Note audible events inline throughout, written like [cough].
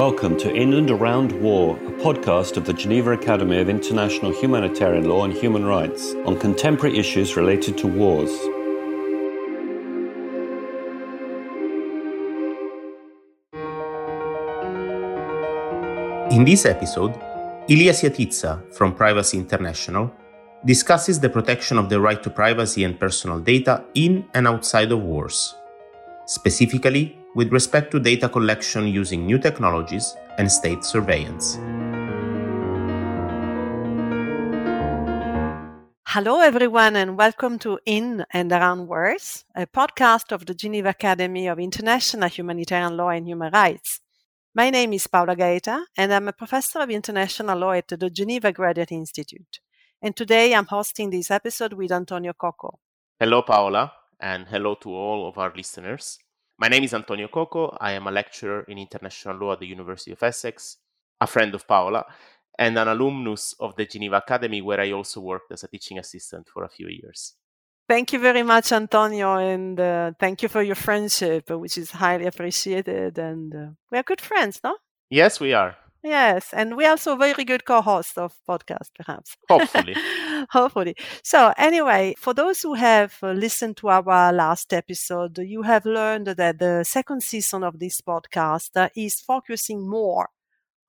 Welcome to In and Around War, a podcast of the Geneva Academy of International Humanitarian Law and Human Rights on contemporary issues related to wars. In this episode, Ilia Siatitsa from Privacy International discusses the protection of the right to privacy and personal data in and outside of wars, specifically with respect to data collection using new technologies and state surveillance. Hello, everyone, and welcome to In and Around Wars, a podcast of the Geneva Academy of International Humanitarian Law and Human Rights. My name is Paola Gaeta, and I'm a professor of international law at the Geneva Graduate Institute. And today I'm hosting this episode with Antonio Coco. Hello, Paola, and hello to all of our listeners. My name is Antonio Coco. I am a lecturer in international law at the University of Essex, a friend of Paola, and an alumnus of the Geneva Academy, where I also worked as a teaching assistant for a few years. Thank you very much, Antonio, and uh, thank you for your friendship, which is highly appreciated. And uh, we are good friends, no? Yes, we are. Yes, and we are also very good co-hosts of podcast, perhaps. Hopefully. [laughs] Hopefully. So, anyway, for those who have uh, listened to our last episode, you have learned that the second season of this podcast uh, is focusing more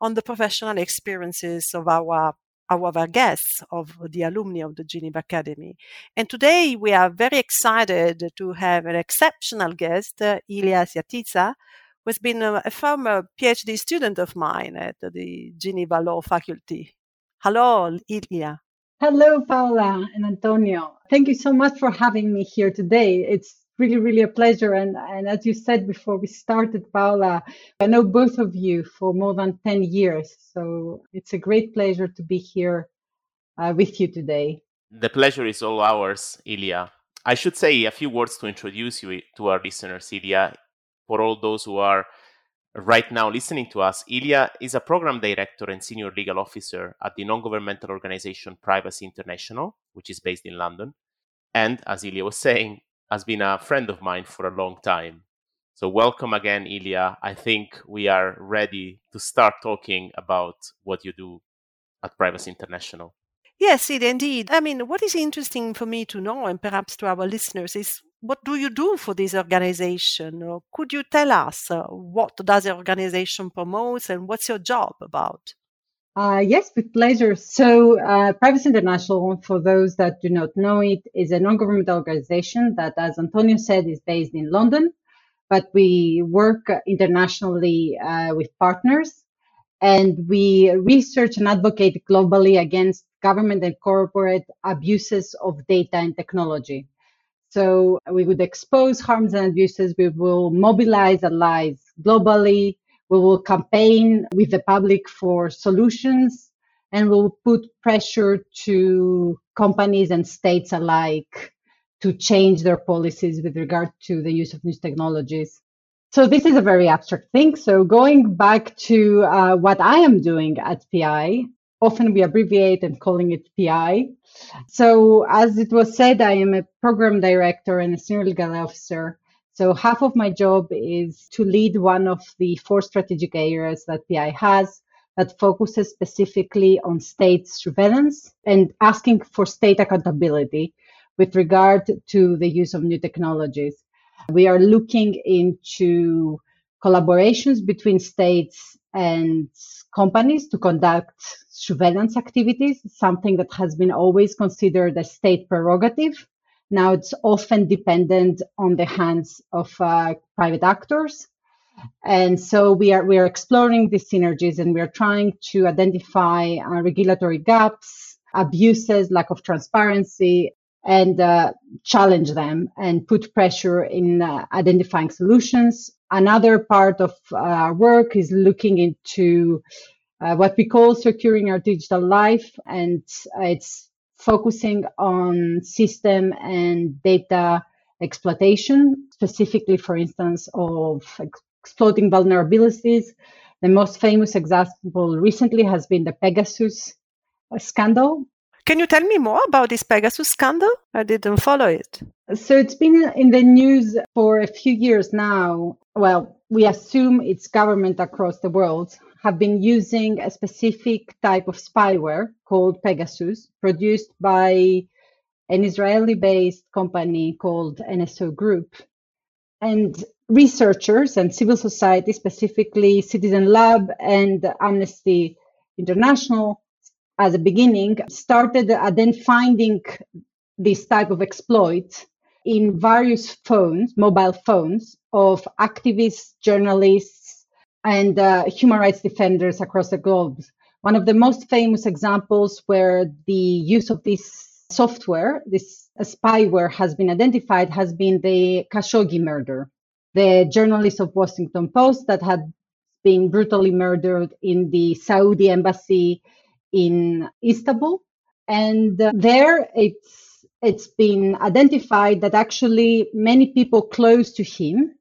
on the professional experiences of our our guests of the alumni of the Geneva Academy. And today we are very excited to have an exceptional guest, uh, Ilia Siatitsa, who has been a, a, former PhD student of mine at the Geneva Law Faculty. Hello, Ilia. Hello, Paola and Antonio. Thank you so much for having me here today. It's really, really a pleasure. And, and as you said before we started, Paola, I know both of you for more than 10 years. So it's a great pleasure to be here uh, with you today. The pleasure is all ours, Ilia. I should say a few words to introduce you to our listeners, Ilia. For all those who are right now listening to us, Ilia is a program director and senior legal officer at the non governmental organization Privacy International, which is based in London. And as Ilia was saying, has been a friend of mine for a long time. So, welcome again, Ilia. I think we are ready to start talking about what you do at Privacy International. Yes, it indeed. I mean, what is interesting for me to know, and perhaps to our listeners, is what do you do for this organization? Could you tell us uh, what does the organization promote and what's your job about? Uh, yes, with pleasure. So, uh, Privacy International, for those that do not know it, is a non-governmental organization that, as Antonio said, is based in London, but we work internationally uh, with partners, and we research and advocate globally against government and corporate abuses of data and technology. So, we would expose harms and abuses. We will mobilize allies globally we will campaign with the public for solutions and we'll put pressure to companies and states alike to change their policies with regard to the use of new technologies. So this is a very abstract thing. So going back to uh, what I am doing at PI, often we abbreviate and calling it PI. So as it was said, I am a program director and a senior legal officer so half of my job is to lead one of the four strategic areas that PI has that focuses specifically on state surveillance and asking for state accountability with regard to the use of new technologies. We are looking into collaborations between states and companies to conduct surveillance activities, something that has been always considered a state prerogative now it's often dependent on the hands of uh, private actors. And so we are we are exploring these synergies and we are trying to identify uh, regulatory gaps, abuses, lack of transparency, and uh, challenge them and put pressure in uh, identifying solutions. Another part of uh, our work is looking into uh, what we call securing our digital life, and it's focusing on system and data exploitation, specifically, for instance, of exploiting vulnerabilities. The most famous example recently has been the Pegasus uh, scandal. Can you tell me more about this Pegasus scandal? I didn't follow it. So it's been in the news for a few years now. Well, we assume it's government across the world, have been using a specific type of spyware called Pegasus, produced by an Israeli based company called NSO Group. And researchers and civil society, specifically Citizen Lab and Amnesty International, as a beginning, started then finding this type of exploit in various phones, mobile phones of activists, journalists, and uh, human rights defenders across the globe. One of the most famous examples where the use of this software, this spyware, has been identified has been the Khashoggi murder, the journalist of Washington Post that had been brutally murdered in the Saudi embassy in Istanbul. And uh, there it's it's been identified that actually many people close to him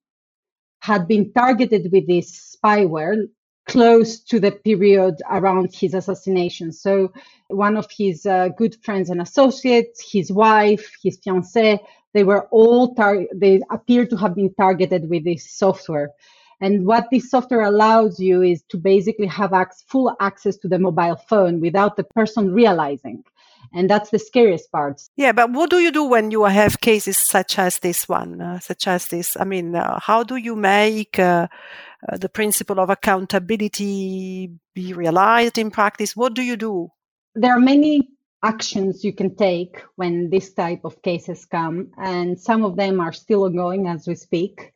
had been targeted with this spyware close to the period around his assassination. So, one of his uh, good friends and associates, his wife, his fiancée, they were all tar- they appear to have been targeted with this software. And what this software allows you is to basically have ac- full access to the mobile phone without the person realizing. And that's the scariest part. Yeah but what do you do when you have cases such as this one uh, such as this? I mean uh, how do you make uh, uh the principle of accountability be realized in practice? What do you do? There are many actions you can take when this type of cases come and some of them are still ongoing as we speak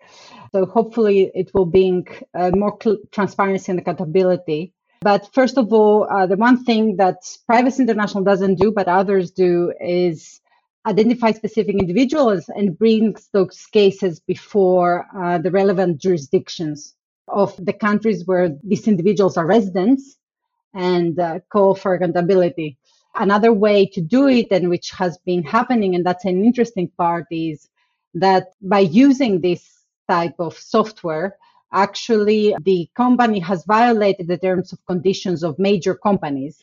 so hopefully it will bring uh, more cl- transparency and accountability but first of all, uh, the one thing that Privacy International doesn't do, but others do, is identify specific individuals and brings those cases before uh, the relevant jurisdictions of the countries where these individuals are residents and uh, call for accountability. Another way to do it, and which has been happening, and that's an interesting part, is that by using this type of software, actually the company has violated the terms of conditions of major companies.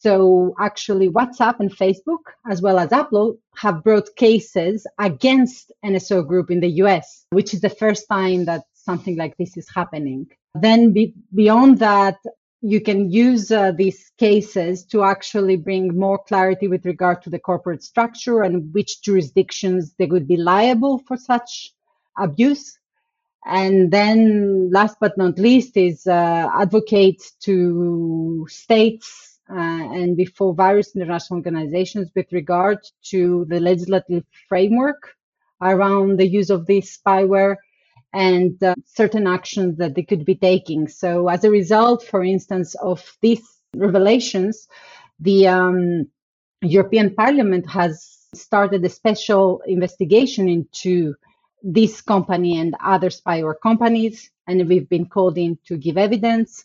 So actually WhatsApp and Facebook, as well as Apple, have brought cases against NSO Group in the US, which is the first time that something like this is happening. Then be, beyond that, you can use uh, these cases to actually bring more clarity with regard to the corporate structure and which jurisdictions they would be liable for such abuse. And then last but not least is uh, advocate to states uh, and before various international organizations with regard to the legislative framework around the use of this spyware and uh, certain actions that they could be taking. So as a result, for instance, of these revelations, the um, European Parliament has started a special investigation into this company and other spyware companies, and we've been called in to give evidence.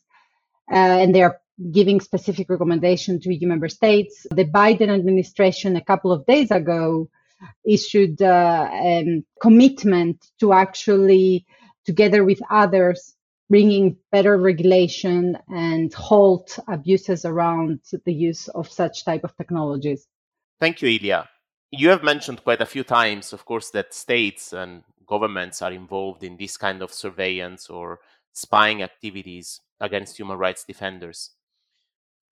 Uh, and they are giving specific recommendation to EU member states. The Biden administration a couple of days ago issued uh, a commitment to actually, together with others, bringing better regulation and halt abuses around the use of such type of technologies. Thank you, Ilia you have mentioned quite a few times, of course, that states and governments are involved in this kind of surveillance or spying activities against human rights defenders.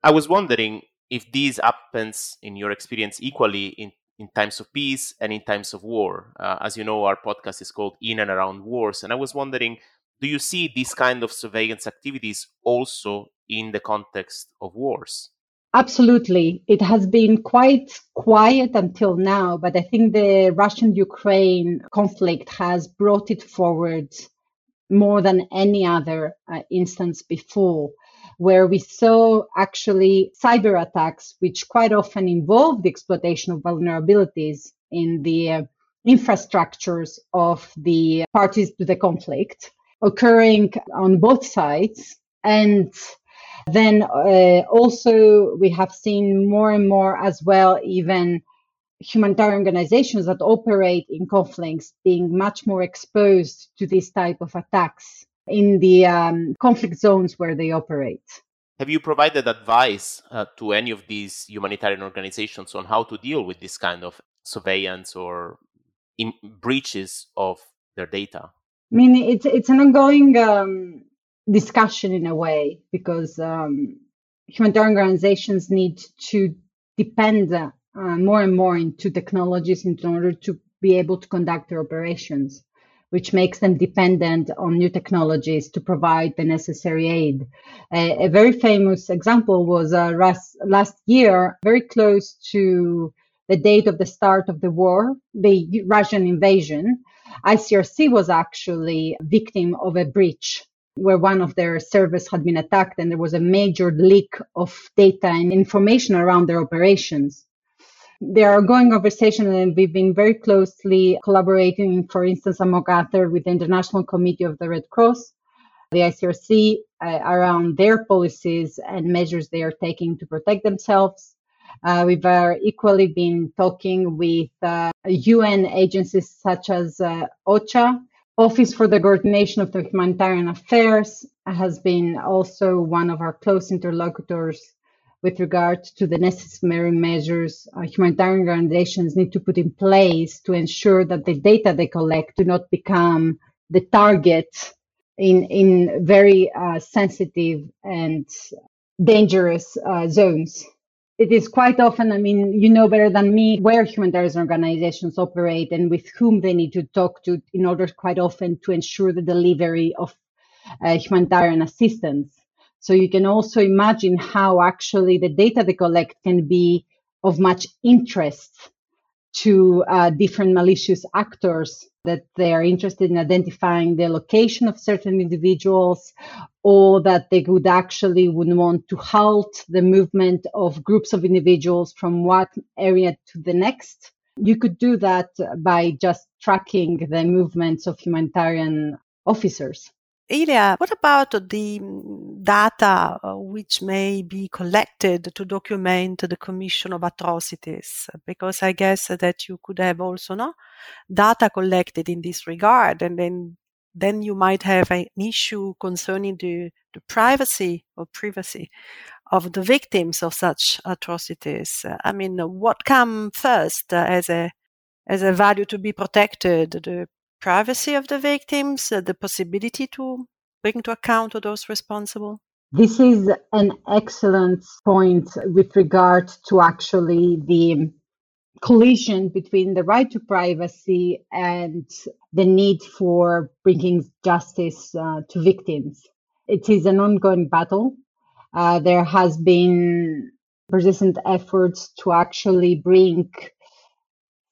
I was wondering if this happens, in your experience, equally in, in times of peace and in times of war. Uh, as you know, our podcast is called In and Around Wars. And I was wondering do you see these kind of surveillance activities also in the context of wars? Absolutely. It has been quite quiet until now, but I think the Russian Ukraine conflict has brought it forward more than any other uh, instance before, where we saw actually cyber attacks, which quite often involve the exploitation of vulnerabilities in the uh, infrastructures of the parties to the conflict occurring on both sides. And then uh, also we have seen more and more as well, even humanitarian organizations that operate in conflicts being much more exposed to this type of attacks in the um, conflict zones where they operate. Have you provided advice uh, to any of these humanitarian organizations on how to deal with this kind of surveillance or breaches of their data? I mean, it's it's an ongoing um, discussion in a way because um, humanitarian organizations need to depend uh, more and more into technologies in order to be able to conduct their operations, which makes them dependent on new technologies to provide the necessary aid. A, a very famous example was uh, last, last year, very close to the date of the start of the war, the Russian invasion. ICRC was actually a victim of a breach where one of their servers had been attacked and there was a major leak of data and information around their operations. There are ongoing conversations and we've been very closely collaborating, for instance, among other with the International Committee of the Red Cross, the ICRC, uh, around their policies and measures they are taking to protect themselves. Uh, we've uh, equally been talking with UN uh, agencies such as uh, OCHA, Office for the Coordination of the Humanitarian Affairs has been also one of our close interlocutors with regard to the necessary measures uh, humanitarian organizations need to put in place to ensure that the data they collect do not become the target in in very uh, sensitive and dangerous uh, zones it is quite often, I mean, you know better than me where humanitarian organizations operate and with whom they need to talk to in order quite often to ensure the delivery of uh, humanitarian assistance. So you can also imagine how actually the data they collect can be of much interest to uh, different malicious actors that they are interested in identifying the location of certain individuals or that they would actually would want to halt the movement of groups of individuals from one area to the next. You could do that by just tracking the movements of humanitarian officers Ilia, what about the data uh, which may be collected to document the commission of atrocities? Because I guess that you could have also no data collected in this regard, and then then you might have an issue concerning the, the privacy or privacy of the victims of such atrocities. I mean, what come first uh, as a as a value to be protected, the privacy of the victims, uh, the possibility to bring to account those responsible? This is an excellent point with regard to actually the collision between the right to privacy and the need for bringing justice uh, to victims. It is an ongoing battle. Uh, there has been persistent efforts to actually bring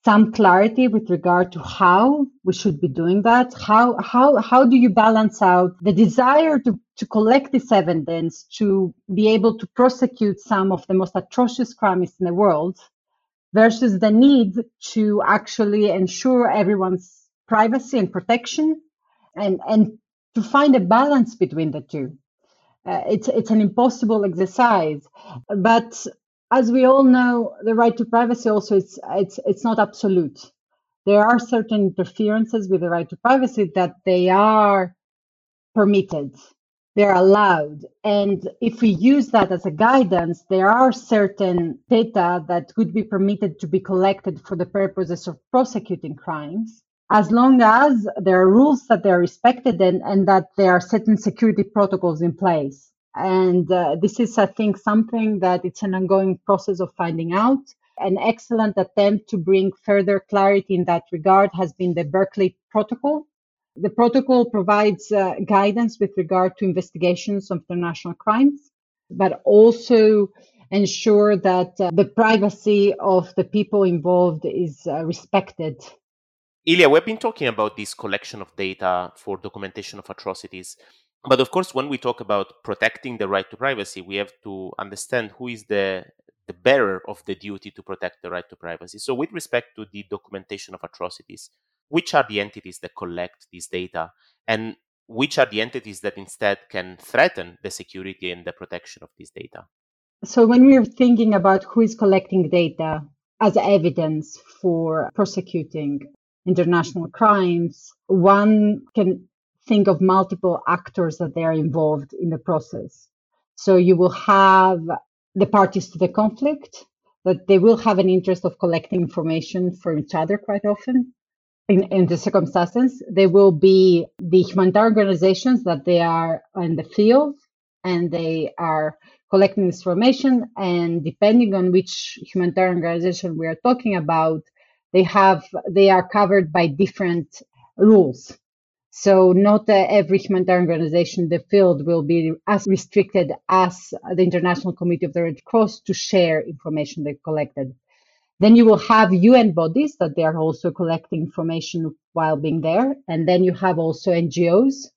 some clarity with regard to how we should be doing that. How how how do you balance out the desire to, to collect this evidence to be able to prosecute some of the most atrocious crimes in the world versus the need to actually ensure everyone's privacy and protection and and to find a balance between the two. Uh, it's it's an impossible exercise, but as we all know, the right to privacy also it's it's it's not absolute. There are certain interferences with the right to privacy that they are permitted, they're allowed, and if we use that as a guidance, there are certain data that could be permitted to be collected for the purposes of prosecuting crimes. As long as there are rules that they're respected and, and that there are certain security protocols in place. And uh, this is, I think, something that it's an ongoing process of finding out. An excellent attempt to bring further clarity in that regard has been the Berkeley Protocol. The protocol provides uh, guidance with regard to investigations of international crimes, but also ensure that uh, the privacy of the people involved is uh, respected. Ilia, we've been talking about this collection of data for documentation of atrocities. But of course, when we talk about protecting the right to privacy, we have to understand who is the the bearer of the duty to protect the right to privacy. So, with respect to the documentation of atrocities, which are the entities that collect this data, and which are the entities that instead can threaten the security and the protection of this data? So, when we're thinking about who is collecting data as evidence for prosecuting international crimes, one can think of multiple actors that they are involved in the process. So you will have the parties to the conflict, that they will have an interest of collecting information from each other quite often. in, in the circumstances. There will be the humanitarian organizations that they are in the field and they are collecting this information. And depending on which humanitarian organization we are talking about, they have they are covered by different rules. So not every humanitarian organization in the field will be as restricted as the International Committee of the Red Cross to share information they collected. Then you will have UN bodies that they are also collecting information while being there. And then you have also NGOs,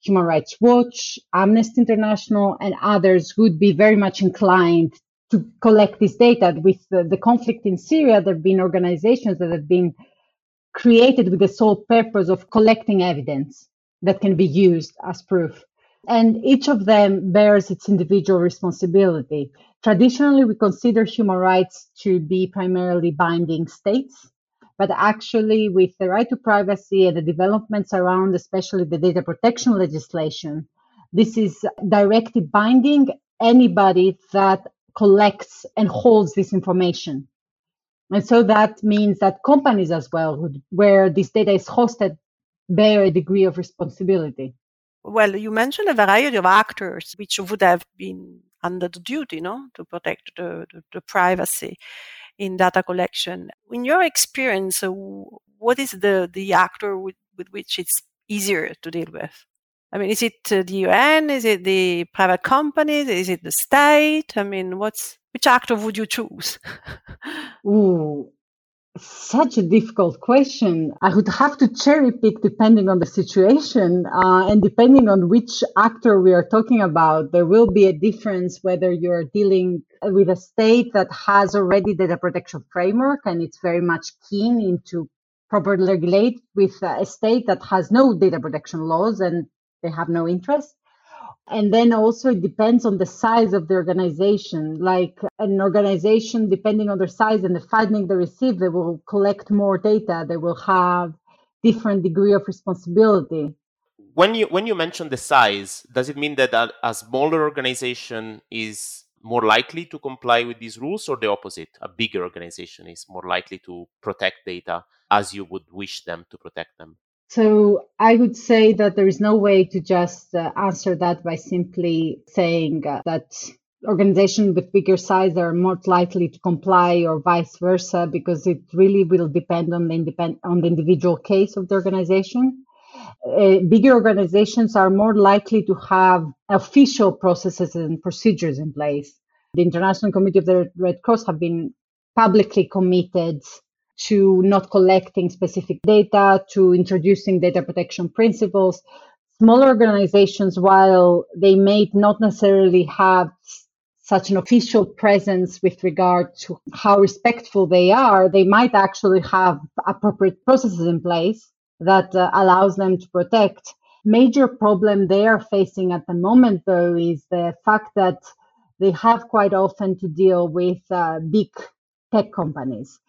Human Rights Watch, Amnesty International, and others would be very much inclined to collect this data. With the, the conflict in Syria, there have been organizations that have been created with the sole purpose of collecting evidence that can be used as proof. And each of them bears its individual responsibility. Traditionally, we consider human rights to be primarily binding states, but actually, with the right to privacy and the developments around, especially the data protection legislation, this is directly binding anybody that collects and holds this information. And so that means that companies as well, where this data is hosted, bear a degree of responsibility. Well, you mentioned a variety of actors which would have been under the duty, no, to protect the, the, the privacy in data collection. In your experience, uh, what is the the actor with, with which it's easier to deal with? I mean, is it uh, the UN? Is it the private companies? Is it the state? I mean, what's which actor would you choose? [laughs] Ooh, such a difficult question. I would have to cherry pick depending on the situation uh, and depending on which actor we are talking about. There will be a difference whether you're dealing with a state that has already data protection framework and it's very much keen into properly regulate with a state that has no data protection laws and they have no interest. And then also it depends on the size of the organization. Like an organization, depending on their size and the funding they receive, they will collect more data. They will have different degree of responsibility. When you when you mention the size, does it mean that a, a smaller organization is more likely to comply with these rules, or the opposite? A bigger organization is more likely to protect data as you would wish them to protect them. So I would say that there is no way to just uh, answer that by simply saying uh, that organizations with bigger size are more likely to comply or vice versa because it really will depend on the independ- on the individual case of the organization. Uh, bigger organizations are more likely to have official processes and procedures in place. The International Committee of the Red Cross have been publicly committed to not collecting specific data, to introducing data protection principles. Smaller organizations, while they may not necessarily have such an official presence with regard to how respectful they are, they might actually have appropriate processes in place that uh, allows them to protect. Major problem they are facing at the moment, though, is the fact that they have quite often to deal with uh, big tech companies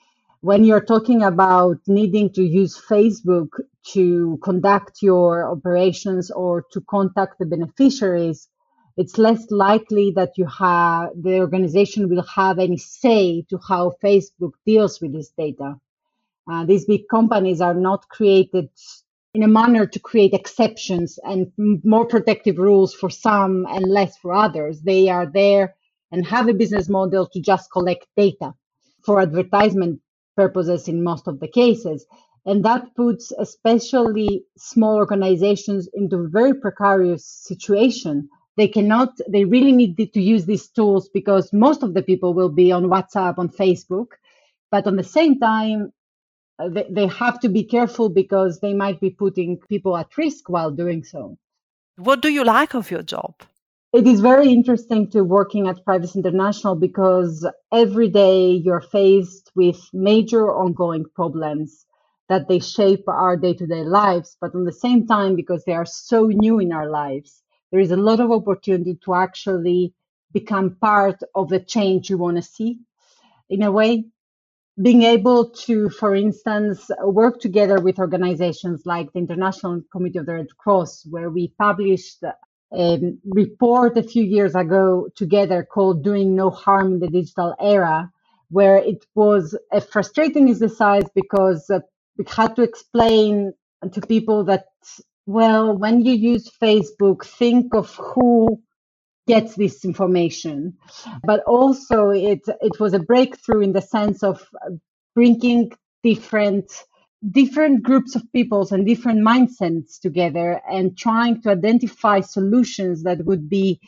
when you're talking about needing to use Facebook to conduct your operations or to contact the beneficiaries, it's less likely that you have the organization will have any say to how Facebook deals with this data. Uh, these big companies are not created in a manner to create exceptions and more protective rules for some and less for others. They are there and have a business model to just collect data for advertisement purposes in most of the cases. And that puts especially small organizations into a very precarious situation. They cannot, they really need to use these tools because most of the people will be on WhatsApp, on Facebook. But on the same time, uh, they, they have to be careful because they might be putting people at risk while doing so. What do you like of your job? It is very interesting to working at Privacy International because every day you're faced with major ongoing problems that they shape our day-to-day lives. But at the same time, because they are so new in our lives, there is a lot of opportunity to actually become part of the change you want to see. In a way, being able to, for instance, work together with organizations like the International Committee of the Red Cross, where we published um, report a few years ago together called Doing No Harm in the Digital Era, where it was a frustrating exercise because uh, we had to explain to people that, well, when you use Facebook, think of who gets this information. But also, it, it was a breakthrough in the sense of bringing different different groups of peoples and different mindsets together and trying to identify solutions that would be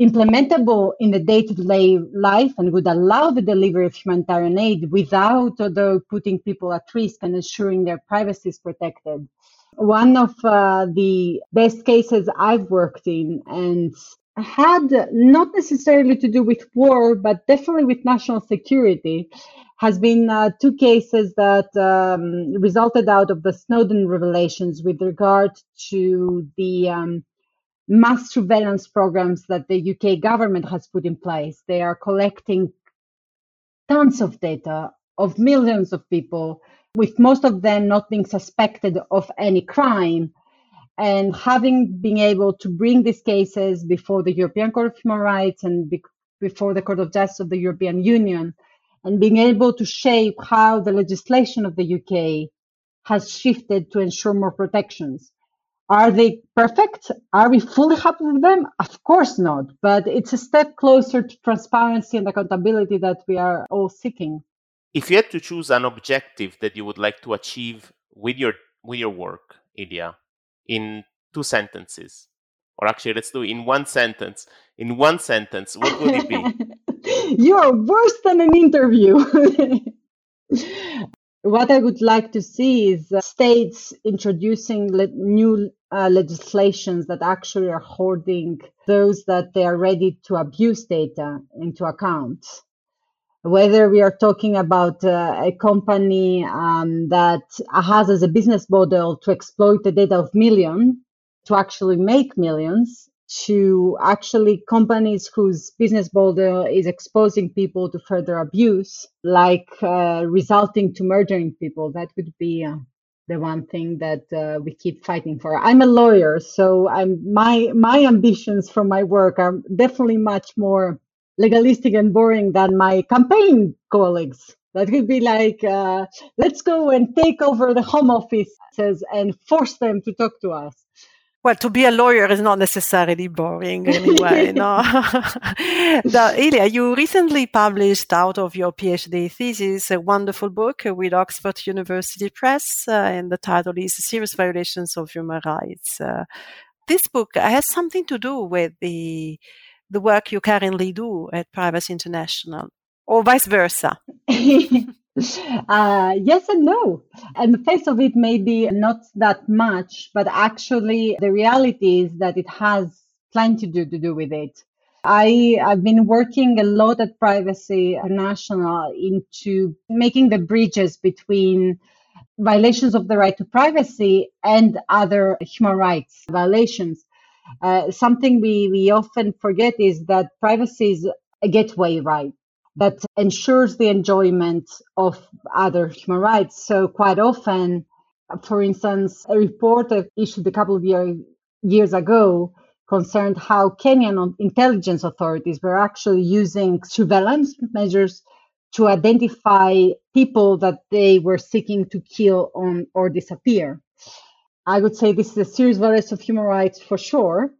implementable in the day-to-day life and would allow the delivery of humanitarian aid without although putting people at risk and ensuring their privacy is protected. One of uh, the best cases i've worked in and had not necessarily to do with war but definitely with national security has been uh, two cases that um, resulted out of the snowden revelations with regard to the um, mass surveillance programs that the UK government has put in place. They are collecting tons of data of millions of people, with most of them not being suspected of any crime. And having been able to bring these cases before the European Court of Human Rights and be- before the Court of Justice of the European Union, and being able to shape how the legislation of the UK has shifted to ensure more protections. Are they perfect? Are we fully happy with them? Of course not. But it's a step closer to transparency and accountability that we are all seeking. If you had to choose an objective that you would like to achieve with your with your work, Ilia, in two sentences, or actually let's do it in one sentence. In one sentence, what would it be? [laughs] you are worse than an interview. [laughs] what I would like to see is uh, states introducing le- new uh, legislations that actually are holding those that they are ready to abuse data into account. Whether we are talking about uh, a company um, that has as a business model to exploit the data of millions to actually make millions, to actually companies whose business model is exposing people to further abuse, like uh, resulting to murdering people. That would be uh, the one thing that uh, we keep fighting for. I'm a lawyer, so I'm my my ambitions for my work are definitely much more legalistic and boring than my campaign colleagues. That would be like, uh, let's go and take over the home offices and force them to talk to us. Well, to be a lawyer is not necessarily boring anyway, [laughs] no. [laughs] the, Ilia, you recently published out of your PhD thesis a wonderful book with Oxford University Press, uh, and the title is Serious Violations of Human Rights. Uh, this book has something to do with the the work you currently do at Privacy International, or vice versa. [laughs] Uh, yes and no. And the face of it may be not that much, but actually the reality is that it has plenty to, to do with it. I, I've been working a lot at Privacy International into making the bridges between violations of the right to privacy and other human rights violations. Uh, something we, we often forget is that privacy is a gateway right that ensures the enjoyment of other human rights. So quite often, for instance, a report issued a couple of year, years ago concerned how Kenyan intelligence authorities were actually using surveillance measures to identify people that they were seeking to kill on or disappear. I would say this is a serious violation of human rights for sure.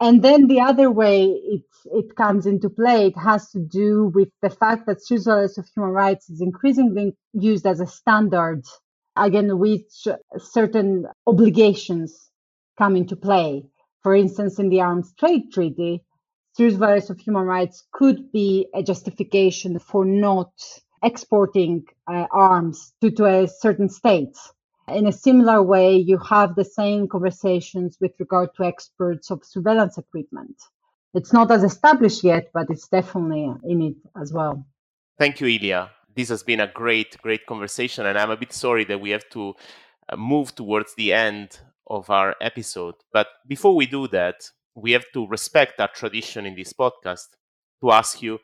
And then the other way it, it comes into play, it has to do with the fact that users of human rights is increasingly used as a standard, again, which certain obligations come into play. For instance, in the Arms Trade Treaty, serious violation of human rights could be a justification for not exporting uh, arms to, to a certain state. In a similar way, you have the same conversations with regard to experts of surveillance equipment. It's not as established yet, but it's definitely in it as well. Thank you, Ilia. This has been a great, great conversation, and I'm a bit sorry that we have to uh, move towards the end of our episode. But before we do that, we have to respect our tradition in this podcast to ask you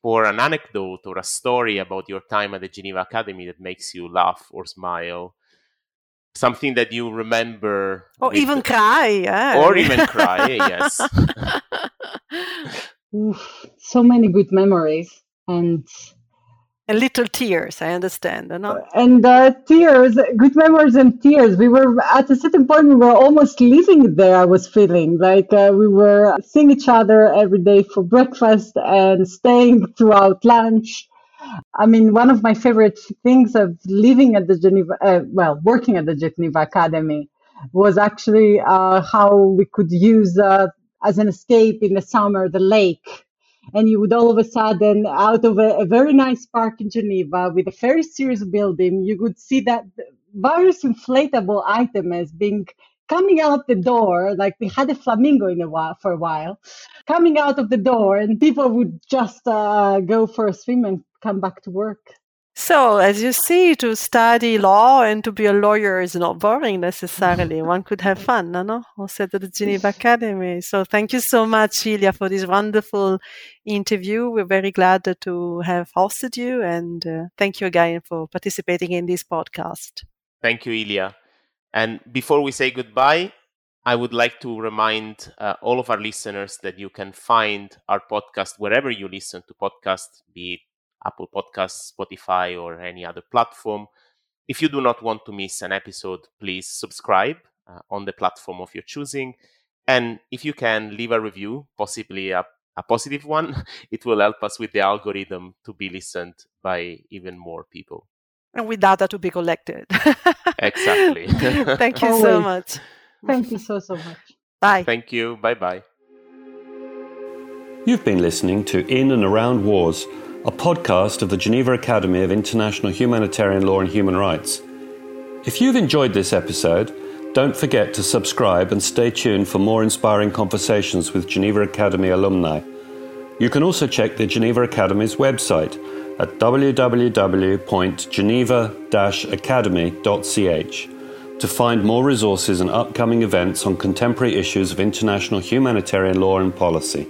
for an anecdote or a story about your time at the Geneva Academy that makes you laugh or smile something that you remember or even cry yeah. or even cry yes [laughs] Oof, so many good memories and And little tears, I understand. No? And uh, tears, good memories and tears. We were at a certain point, we were almost living there. I was feeling like uh, we were seeing each other every day for breakfast and staying throughout lunch. I mean, one of my favorite things of living at the Geneva, uh, well, working at the Geneva Academy was actually uh, how we could use uh, as an escape in the summer the lake. And you would all of a sudden out of a, a, very nice park in geneva with a very serious building you could see that various inflatable items being coming out the door like we had a flamingo in a while for a while coming out of the door and people would just uh, go for a swim and come back to work so, as you see, to study law and to be a lawyer is not boring necessarily. [laughs] One could have fun, no? no? Also at the Geneva Academy. So, thank you so much, Ilia, for this wonderful interview. We're very glad to have hosted you, and uh, thank you again for participating in this podcast. Thank you, Ilia. And before we say goodbye, I would like to remind uh, all of our listeners that you can find our podcast wherever you listen to podcasts, be it Apple Podcasts, Spotify, or any other platform. If you do not want to miss an episode, please subscribe uh, on the platform of your choosing. And if you can, leave a review, possibly a, a positive one. [laughs] It will help us with the algorithm to be listened by even more people. And with data to be collected. [laughs] exactly. [laughs] Thank you Always. so much. Thank you so, so much. Bye. Thank you. Bye bye. You've been listening to In and Around Wars a podcast of the Geneva Academy of International Humanitarian Law and Human Rights. If you've enjoyed this episode, don't forget to subscribe and stay tuned for more inspiring conversations with Geneva Academy alumni. You can also check the Geneva Academy's website at www.geneva-academy.ch to find more resources and upcoming events on contemporary issues of international humanitarian law and policy.